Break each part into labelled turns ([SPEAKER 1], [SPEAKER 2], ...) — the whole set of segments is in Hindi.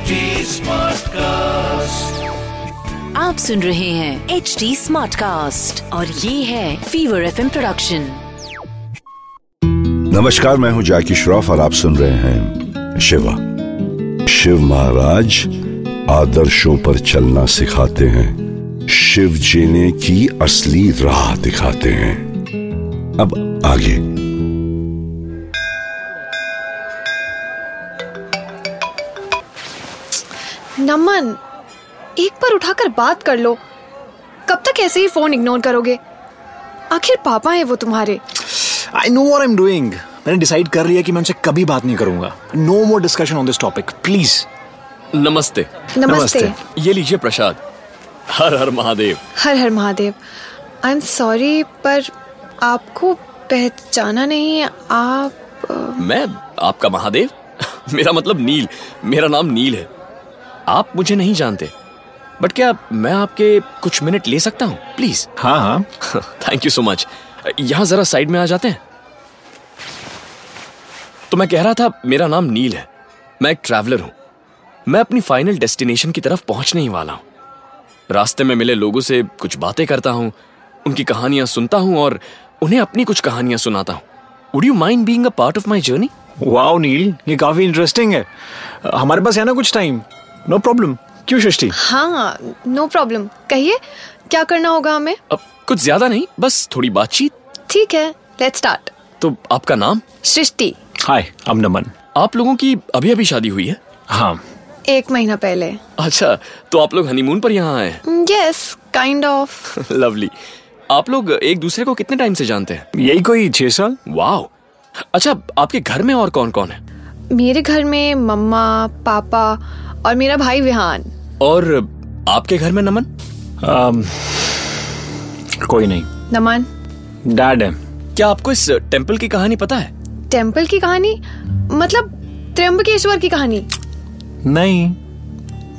[SPEAKER 1] HD Smartcast.
[SPEAKER 2] आप सुन रहे हैं एच डी स्मार्ट कास्ट और ये है फीवर एफ़ प्रोडक्शन
[SPEAKER 3] नमस्कार मैं हूँ जैकी श्रॉफ और आप सुन रहे हैं शिवा। शिव महाराज आदर्शों पर चलना सिखाते हैं। शिव जीने की असली राह दिखाते हैं। अब आगे।
[SPEAKER 4] नमन एक बार उठाकर बात कर लो। कब तक ऐसे ही फ़ोन इग्नोर करोगे? आखिर पापा है वो तुम्हारे।
[SPEAKER 5] I know what I am doing मैंने डिसाइड कर लिया कि मैं उनसे कभी बात नहीं करूँगा। No more discussion on this topic please
[SPEAKER 6] नमस्ते।
[SPEAKER 4] नमस्ते,
[SPEAKER 6] ये लीजिए प्रसाद। हर हर महादेव।
[SPEAKER 4] हर हर महादेव। आई एम सॉरी पर आपको पहचाना नहीं आप
[SPEAKER 6] मैं आपका महादेव? मेरा मतलब नील। मेरा नाम नील है। आप मुझे नहीं जानते। बट क्या मैं आपके कुछ मिनट ले सकता हूँ? प्लीज़
[SPEAKER 5] हाँ हाँ।
[SPEAKER 6] थैंक यू सो मच यहाँ जरा साइड में आ जाते हैं। तो मैं कह रहा था मेरा नाम नील है। मैं एक ट्रैवलर हूँ। मैं अपनी फाइनल डेस्टिनेशन की तरफ़ पहुँचने ही वाला हूँ। रास्ते में मिले लोगों से कुछ बातें करता हूँ उनकी कहानियाँ सुनता हूँ और उन्हें अपनी कुछ कहानियाँ सुनाता हूँ। Would you mind being a part of my journey
[SPEAKER 5] wow Neel ये काफ़ी इंटरेस्टिंग है। हमारे पास है ना कुछ टाइम नो प्रॉब्लम क्यों सृष्टि?
[SPEAKER 4] हाँ नो प्रॉब्लम कहिए क्या करना होगा हमें?
[SPEAKER 6] अब कुछ ज़्यादा नहीं बस थोड़ी बातचीत।
[SPEAKER 4] ठीक है लेट्स स्टार्ट
[SPEAKER 6] तो आपका नाम?
[SPEAKER 4] सृष्टि।
[SPEAKER 5] हाय एम नमन
[SPEAKER 6] आप लोगों की अभी अभी शादी हुई है?
[SPEAKER 5] हाँ।
[SPEAKER 4] एक महीना पहले।
[SPEAKER 6] अच्छा तो आप लोग हनीमून पर यहाँ आए हैं?
[SPEAKER 4] यस काइंड ऑफ़
[SPEAKER 6] लवली आप लोग एक दूसरे को कितने टाइम से जानते हैं?
[SPEAKER 5] यही कोई छह साल?
[SPEAKER 6] वाह अच्छा आपके घर में और कौन कौन है?
[SPEAKER 4] मेरे घर में मम्मा पापा और मेरा भाई विहान।
[SPEAKER 6] और आपके घर में नमन?
[SPEAKER 5] Um, कोई नहीं।
[SPEAKER 4] नमन।
[SPEAKER 5] डैड है।
[SPEAKER 6] क्या आपको इस टेंपल की कहानी पता है?
[SPEAKER 4] टेंपल की कहानी? मतलब त्र्यंबकेश्वर की कहानी?
[SPEAKER 5] नहीं।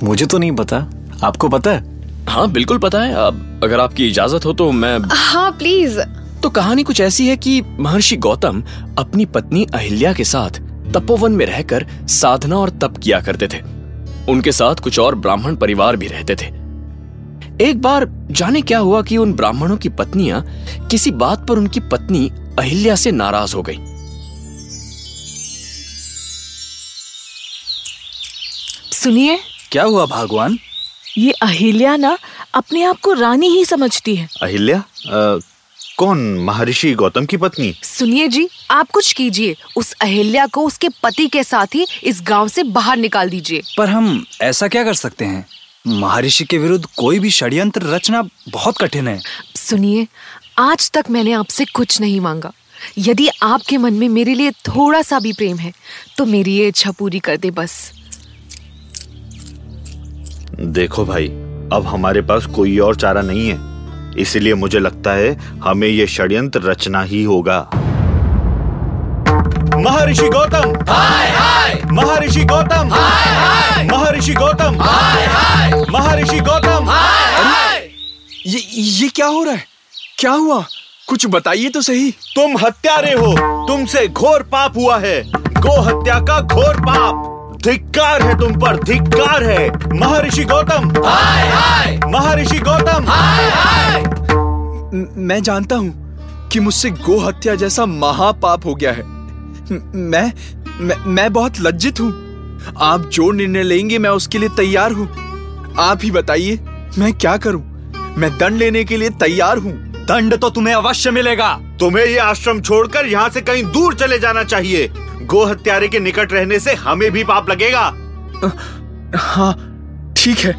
[SPEAKER 5] मुझे तो नहीं पता। आपको पता है?
[SPEAKER 6] हाँ बिल्कुल पता है। अब अगर आपकी इजाज़त हो तो मैं
[SPEAKER 4] हाँ प्लीज़
[SPEAKER 6] तो कहानी कुछ ऐसी है कि महर्षि गौतम अपनी पत्नी अहिल्या के साथ तपोवन में रहकर साधना और तप किया करते थे। उनके साथ कुछ और ब्राह्मण परिवार भी रहते थे। एक बार जाने क्या हुआ कि उन ब्राह्मणों की पत्नियाँ किसी बात पर उनकी पत्नी अहिल्या से नाराज़ हो गई।
[SPEAKER 7] सुनिए।
[SPEAKER 8] क्या हुआ भगवान?
[SPEAKER 7] ये अहिल्या ना अपने आप को रानी ही समझती है।
[SPEAKER 8] अहिल्या? अ, कौन महर्षि गौतम की पत्नी?
[SPEAKER 7] सुनिए जी आप कुछ कीजिए। उस अहिल्या को उसके पति के साथ ही इस गाँव से बाहर निकाल दीजिए।
[SPEAKER 9] पर हम ऐसा क्या कर सकते हैं? महर्षि के विरुद्ध कोई भी षड्यंत्र रचना बहुत कठिन है।
[SPEAKER 7] सुनिए आज तक मैंने आपसे कुछ नहीं मांगा। यदि आपके मन में मेरे लिए थोड़ा सा भी प्रेम है तो मेरी ये इच्छा पूरी कर दे बस।
[SPEAKER 8] देखो भाई अब हमारे पास कोई और चारा नहीं है। इसलिए मुझे लगता है हमें ये षड्यंत्र रचना ही होगा। महर्षि गौतम! हाय हाय! महर्षि गौतम! हाय हाय! महर्षि गौतम! हाय हाय! महर्षि गौतम!
[SPEAKER 9] ये ये क्या हो रहा है? क्या हुआ? कुछ बताइए तो सही।
[SPEAKER 8] तुम हत्यारे हो। तुमसे घोर पाप हुआ है। गो हत्या का घोर पाप। धिक्कार है तुम पर धिक्कार है। महर्षि गौतम। हाय हाय। महर्षि गौतम। हाय हाय।
[SPEAKER 9] मैं जानता हूँ कि मुझसे गो हत्या जैसा महापाप हो गया है। मैं मैं, मैं बहुत लज्जित हूँ। आप जो निर्णय लेंगे मैं उसके लिए तैयार हूँ। आप ही बताइए मैं क्या करूँ? मैं दंड लेने के लिए तैयार हूँ। दंड तो तुम्हें अवश्य मिलेगा।
[SPEAKER 8] तुम्हें ये आश्रम छोड़कर यहाँ से कहीं दूर चले जाना चाहिए। गो हत्यारे के निकट रहने से हमें भी पाप लगेगा।
[SPEAKER 9] हाँ ठीक है।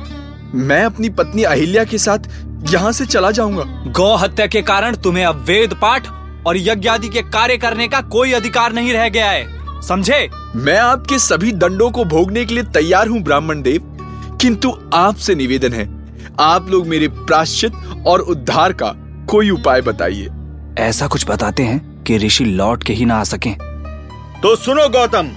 [SPEAKER 9] मैं अपनी पत्नी अहिल्या के साथ यहाँ से चला जाऊँगा।
[SPEAKER 10] गौ हत्या के कारण तुम्हें अब वेद पाठ और यज्ञ आदि के कार्य करने का कोई अधिकार नहीं रह गया है। समझे?
[SPEAKER 9] मैं आपके सभी दंडों को भोगने के लिए तैयार हूँ ब्राह्मण देव। किंतु आपसे निवेदन है आप लोग मेरे प्राश्चित और उद्धार का कोई उपाय बताइए।
[SPEAKER 10] ऐसा कुछ बताते हैं कि ऋषि लौट के ही ना आ सके।
[SPEAKER 8] तो सुनो गौतम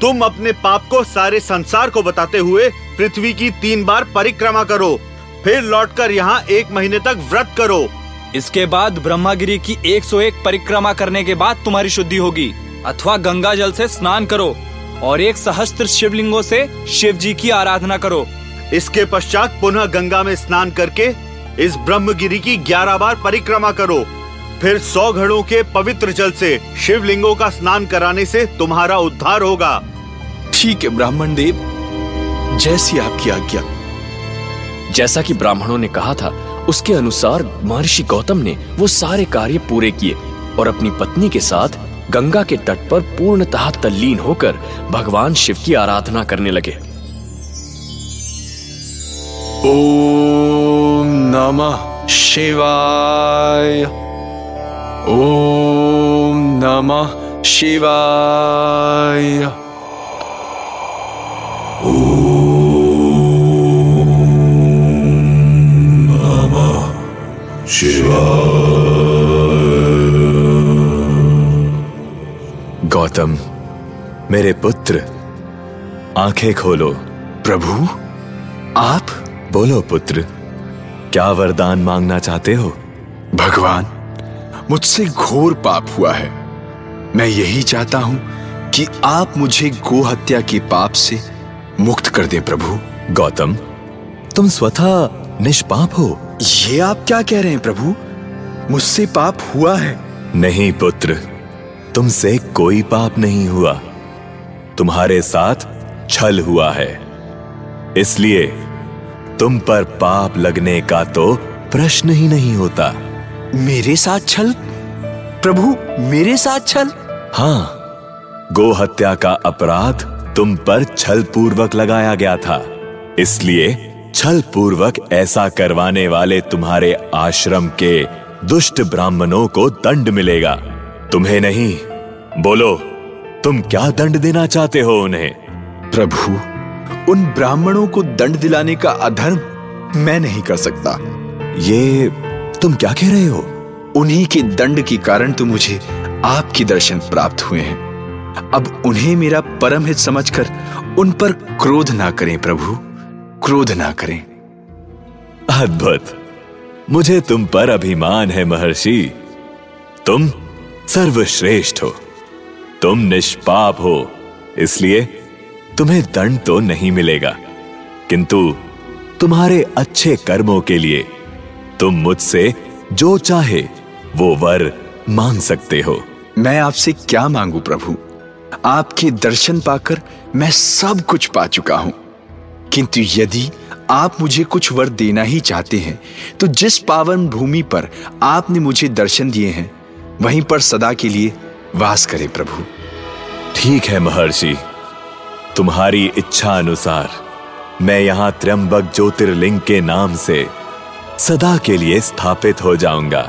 [SPEAKER 8] तुम अपने पाप को सारे संसार को बताते हुए पृथ्वी की तीन बार परिक्रमा करो फिर लौटकर यहाँ एक महीने तक व्रत करो।
[SPEAKER 10] इसके बाद ब्रह्मागिरी की 101 परिक्रमा करने के बाद तुम्हारी शुद्धि होगी अथवा गंगा जल से स्नान करो और एक सहस्त्र शिवलिंगों से शिव जी की आराधना करो।
[SPEAKER 8] इसके पश्चात पुनः गंगा में स्नान करके इस ब्रह्मगिरी की ग्यारह बार परिक्रमा करो। फिर सौ घड़ों के पवित्र जल से शिवलिंगों का स्नान कराने से तुम्हारा उद्धार होगा।
[SPEAKER 9] ठीक है ब्राह्मण देव। जैसी आपकी आज्ञा।
[SPEAKER 6] जैसा कि ब्राह्मणों ने कहा था उसके अनुसार महर्षि गौतम ने वो सारे कार्य पूरे किए और अपनी पत्नी के साथ गंगा के तट पर पूर्णतः तल्लीन होकर भगवान शिव की आराधना करने लगे।
[SPEAKER 9] ओम नमः शिवाय। ओम नमः शिवाय
[SPEAKER 1] गौतम मेरे पुत्र आँखें खोलो।
[SPEAKER 9] प्रभु? आप
[SPEAKER 1] बोलो पुत्र क्या वरदान मांगना चाहते हो?
[SPEAKER 9] भगवान मुझसे घोर पाप हुआ है। मैं यही चाहता हूँ कि आप मुझे गोहत्या के पाप से मुक्त कर दें प्रभु।
[SPEAKER 1] गौतम तुम स्वतः निष्पाप हो।
[SPEAKER 9] ये आप क्या कह रहे हैं प्रभु? मुझसे पाप हुआ है।
[SPEAKER 1] नहीं पुत्र तुमसे कोई पाप नहीं हुआ। तुम्हारे साथ छल हुआ है। इसलिए तुम पर पाप लगने का तो प्रश्न ही नहीं होता।
[SPEAKER 9] मेरे साथ छल? प्रभु मेरे साथ छल?
[SPEAKER 1] हाँ गो हत्या का अपराध तुम पर छल पूर्वक लगाया गया था। इसलिए छल पूर्वक ऐसा करवाने वाले तुम्हारे आश्रम के दुष्ट ब्राह्मणों को दंड मिलेगा। तुम्हें नहीं बोलो तुम क्या दंड देना चाहते हो उन्हें?
[SPEAKER 9] प्रभु उन ब्राह्मणों को दंड दिलाने का अधर्म मैं नहीं कर सकता।
[SPEAKER 1] ये तुम क्या कह रहे हो?
[SPEAKER 9] उन्हीं के दंड के कारण तो मुझे आपके दर्शन प्राप्त हुए हैं। अब उन्हें मेरा परम हित समझकर उन पर क्रोध ना करें प्रभु, क्रोध ना करें।
[SPEAKER 1] अद्भुत। मुझे तुम पर अभिमान है, महर्षि। तुम सर्वश्रेष्ठ हो। तुम निष्पाप हो, इसलिए तुम्हें दंड तो नहीं मिलेगा। किंतु तुम्हारे अच्छे कर्मों के लिए तुम मुझसे जो चाहे वो वर मांग सकते हो।
[SPEAKER 9] मैं आपसे क्या मांगू प्रभु? आपके दर्शन पाकर मैं सब कुछ पा चुका हूँ। किंतु यदि आप मुझे कुछ वर देना ही चाहते हैं तो जिस पावन भूमि पर आपने मुझे दर्शन दिए हैं वहीं पर सदा के लिए वास करें प्रभु।
[SPEAKER 1] ठीक है महर्षि तुम्हारी इच्छा अनुसार मैं यहाँ त्र्यंबक ज्योतिर्लिंग के नाम से सदा के लिए स्थापित हो जाऊँगा।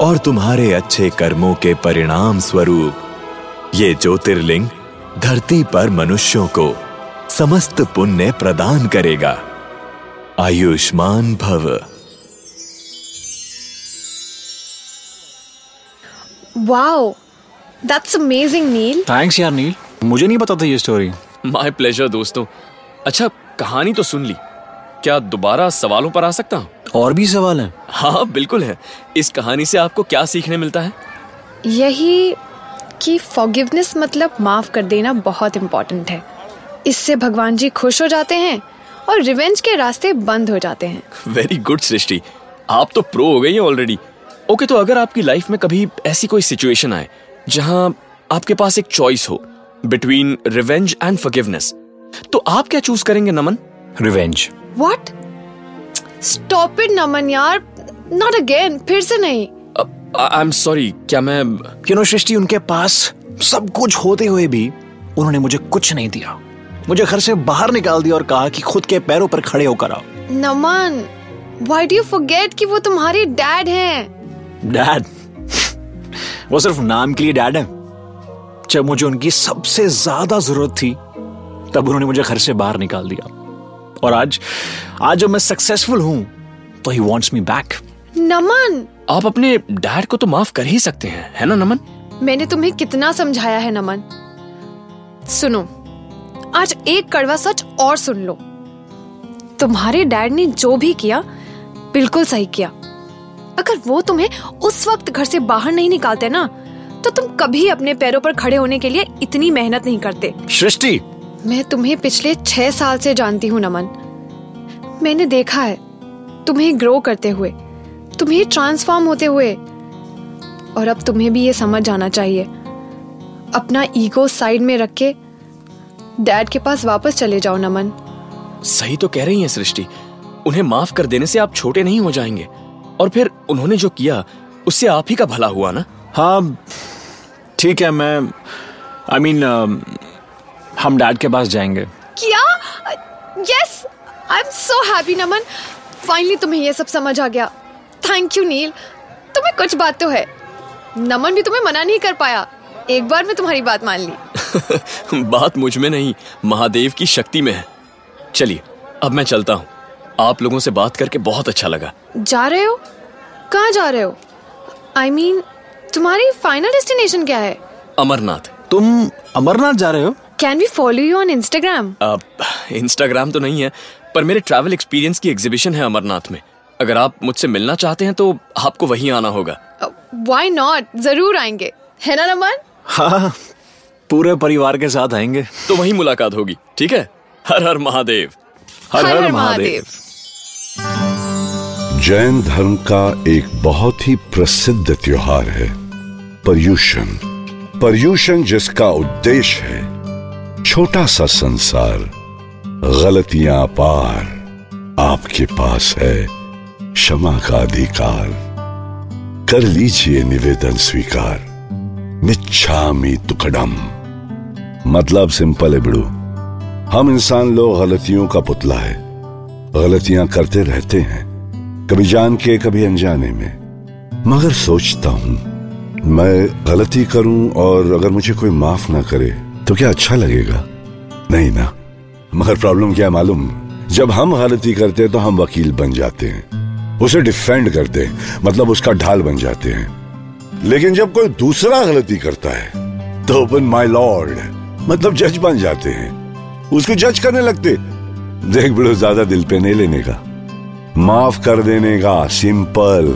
[SPEAKER 1] और तुम्हारे अच्छे कर्मों के परिणाम स्वरूप ये ज्योतिर्लिंग धरती पर मनुष्यों को समस्त पुण्य प्रदान करेगा। आयुष्मान भव।
[SPEAKER 4] Wow that's amazing Neel
[SPEAKER 5] thanks यार नील मुझे नहीं पता था ये स्टोरी
[SPEAKER 6] माय प्लेजर दोस्तों. अच्छा कहानी तो सुन ली। क्या दोबारा सवालों पर आ सकता हूँ?
[SPEAKER 5] और भी सवाल हैं।
[SPEAKER 6] हाँ बिल्कुल है। इस कहानी से आपको क्या सीखने मिलता है?
[SPEAKER 4] यही कि फॉरगिवनेस मतलब माफ़ कर देना बहुत इम्पोर्टेंट है। इससे भगवान जी खुश हो जाते हैं और रिवेंज के रास्ते बंद हो जाते हैं।
[SPEAKER 6] Very good Srishti. आप तो प्रो हो गई हैं ऑलरेडी ओके तो अगर आपकी लाइफ में कभी ऐसी कोई सिचुएशन आए जहाँ आपके पास एक चॉइस हो बिटवीन रिवेंज एंड फॉरगिवनेस तो आप क्या चूज़ करेंगे Naman?
[SPEAKER 5] Revenge
[SPEAKER 4] what stop it Naman यार नॉट अगेन फिर से नहीं.
[SPEAKER 6] आई एम सॉरी क्या मैं
[SPEAKER 5] यू नो सृष्टि उनके पास सब कुछ होते हुए भी उन्होंने मुझे कुछ नहीं दिया। मुझे घर से बाहर निकाल दिया और कहा कि खुद के पैरों पर खड़े होकर आओ।
[SPEAKER 4] Naman why do you forget कि वो तुम्हारे डैड हैं?
[SPEAKER 5] डैड वो सिर्फ़ नाम के लिए डैड है। जब मुझे उनकी सबसे ज़्यादा ज़रूरत थी तब उन्होंने मुझे घर से बाहर निकाल दिया। और आज आज जब मैं सक्सेसफुल हूँ तो ही वॉन्ट्स मी बैक
[SPEAKER 4] नमन!
[SPEAKER 6] आप अपने डैड को तो माफ़ कर ही सकते हैं है ना नमन?
[SPEAKER 4] मैंने तुम्हें कितना समझाया है नमन। सुनो आज एक कड़वा सच और सुन लो। तुम्हारे डैड ने जो भी किया बिल्कुल सही किया। अगर वो तुम्हें उस वक्त घर से बाहर नहीं निकालते ना तो तुम कभी अपने पैरों पर खड़े होने के लिए इतनी मेहनत नहीं करते।
[SPEAKER 5] सृष्टि
[SPEAKER 4] मैं तुम्हें पिछले छह साल से जानती हूँ नमन। मैंने देखा है तुम्हें ग्रो करते हुए तुम्हें ट्रांसफॉर्म होते हुए। और अब तुम्हें भी ये समझ जाना चाहिए। अपना ईगो साइड में रख के डैड के पास वापस चले जाओ नमन।
[SPEAKER 6] सही तो कह रही है सृष्टि। उन्हें माफ़ कर देने से आप छोटे नहीं हो जाएँगे। और फिर उन्होंने जो किया उससे आप ही का भला हुआ ना?
[SPEAKER 5] हाँ ठीक है मैं आई I मीन mean, हम डैड के पास जाएँगे।
[SPEAKER 4] क्या? Yes I am so happy Naman finally तुम्हें ये सब समझ आ गया। थैंक यू नील तुम्हें कुछ बात तो है। नमन भी तुम्हें मना नहीं कर पाया। एक बार में तुम्हारी बात मान ली।
[SPEAKER 6] बात मुझमें नहीं महादेव की शक्ति में है। चलिए अब मैं चलता हूँ। आप लोगों से बात करके बहुत अच्छा लगा।
[SPEAKER 4] जा रहे हो? कहाँ जा रहे हो? आई I मीन mean, तुम्हारी फाइनल डेस्टिनेशन क्या है?
[SPEAKER 6] अमरनाथ।
[SPEAKER 5] तुम अमरनाथ जा रहे हो?
[SPEAKER 4] Can we follow you on Instagram
[SPEAKER 6] Instagram तो नहीं है पर मेरे ट्रैवल एक्सपीरियंस की एग्जीबिशन है अमरनाथ में। अगर आप मुझसे मिलना चाहते हैं तो आपको वहीं आना होगा।
[SPEAKER 4] वाई uh, नॉट ज़रूर आएँगे। है ना नमन
[SPEAKER 5] हाँ पूरे परिवार के साथ आएँगे।
[SPEAKER 6] तो वहीं मुलाकात होगी ठीक है? हर हर महादेव।
[SPEAKER 5] हर हर, हर महादेव।
[SPEAKER 3] जैन धर्म का एक बहुत ही प्रसिद्ध त्योहार है पर्यूषण। पर्यूषण जिसका उद्देश्य है छोटा सा संसार, गलतियाँ पार, आपके पास है क्षमा का अधिकार। कर लीजिए निवेदन स्वीकार मिच्छामी तुकड़म। मतलब सिंपल है बड़ू, हम इंसान लोग गलतियों का पुतला है, गलतियाँ करते रहते हैं, कभी जान के, कभी अनजाने में। मगर सोचता हूँ, मैं गलती करूँ और अगर मुझे कोई माफ़ ना करे तो क्या अच्छा लगेगा? नहीं ना। मगर प्रॉब्लम क्या मालूम? जब हम गलती करते हैं तो हम वकील बन जाते हैं। उसे डिफेंड करते हैं मतलब उसका ढाल बन जाते हैं। लेकिन जब कोई दूसरा गलती करता है तो ओपन माई लॉर्ड मतलब जज बन जाते हैं। उसको जज करने लगते देख बड़ो ज़्यादा दिल पे नहीं लेने का। माफ़ कर देने का सिंपल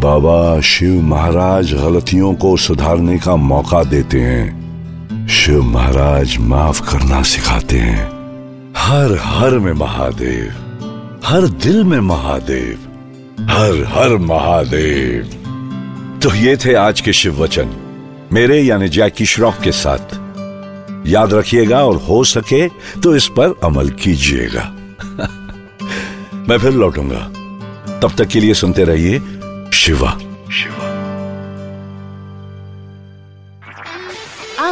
[SPEAKER 3] बाबा शिव महाराज गलतियों को सुधारने का मौका देते हैं। शिव महाराज माफ़ करना सिखाते हैं। हर हर में महादेव, हर दिल में महादेव, हर हर महादेव। तो ये थे आज के शिव वचन। मेरे यानी जैकी श्रॉफ के साथ। याद रखिएगा और हो सके तो इस पर अमल कीजिएगा। मैं फिर लौटूँगा। तब तक के लिए सुनते रहिए शिवा। शिवा।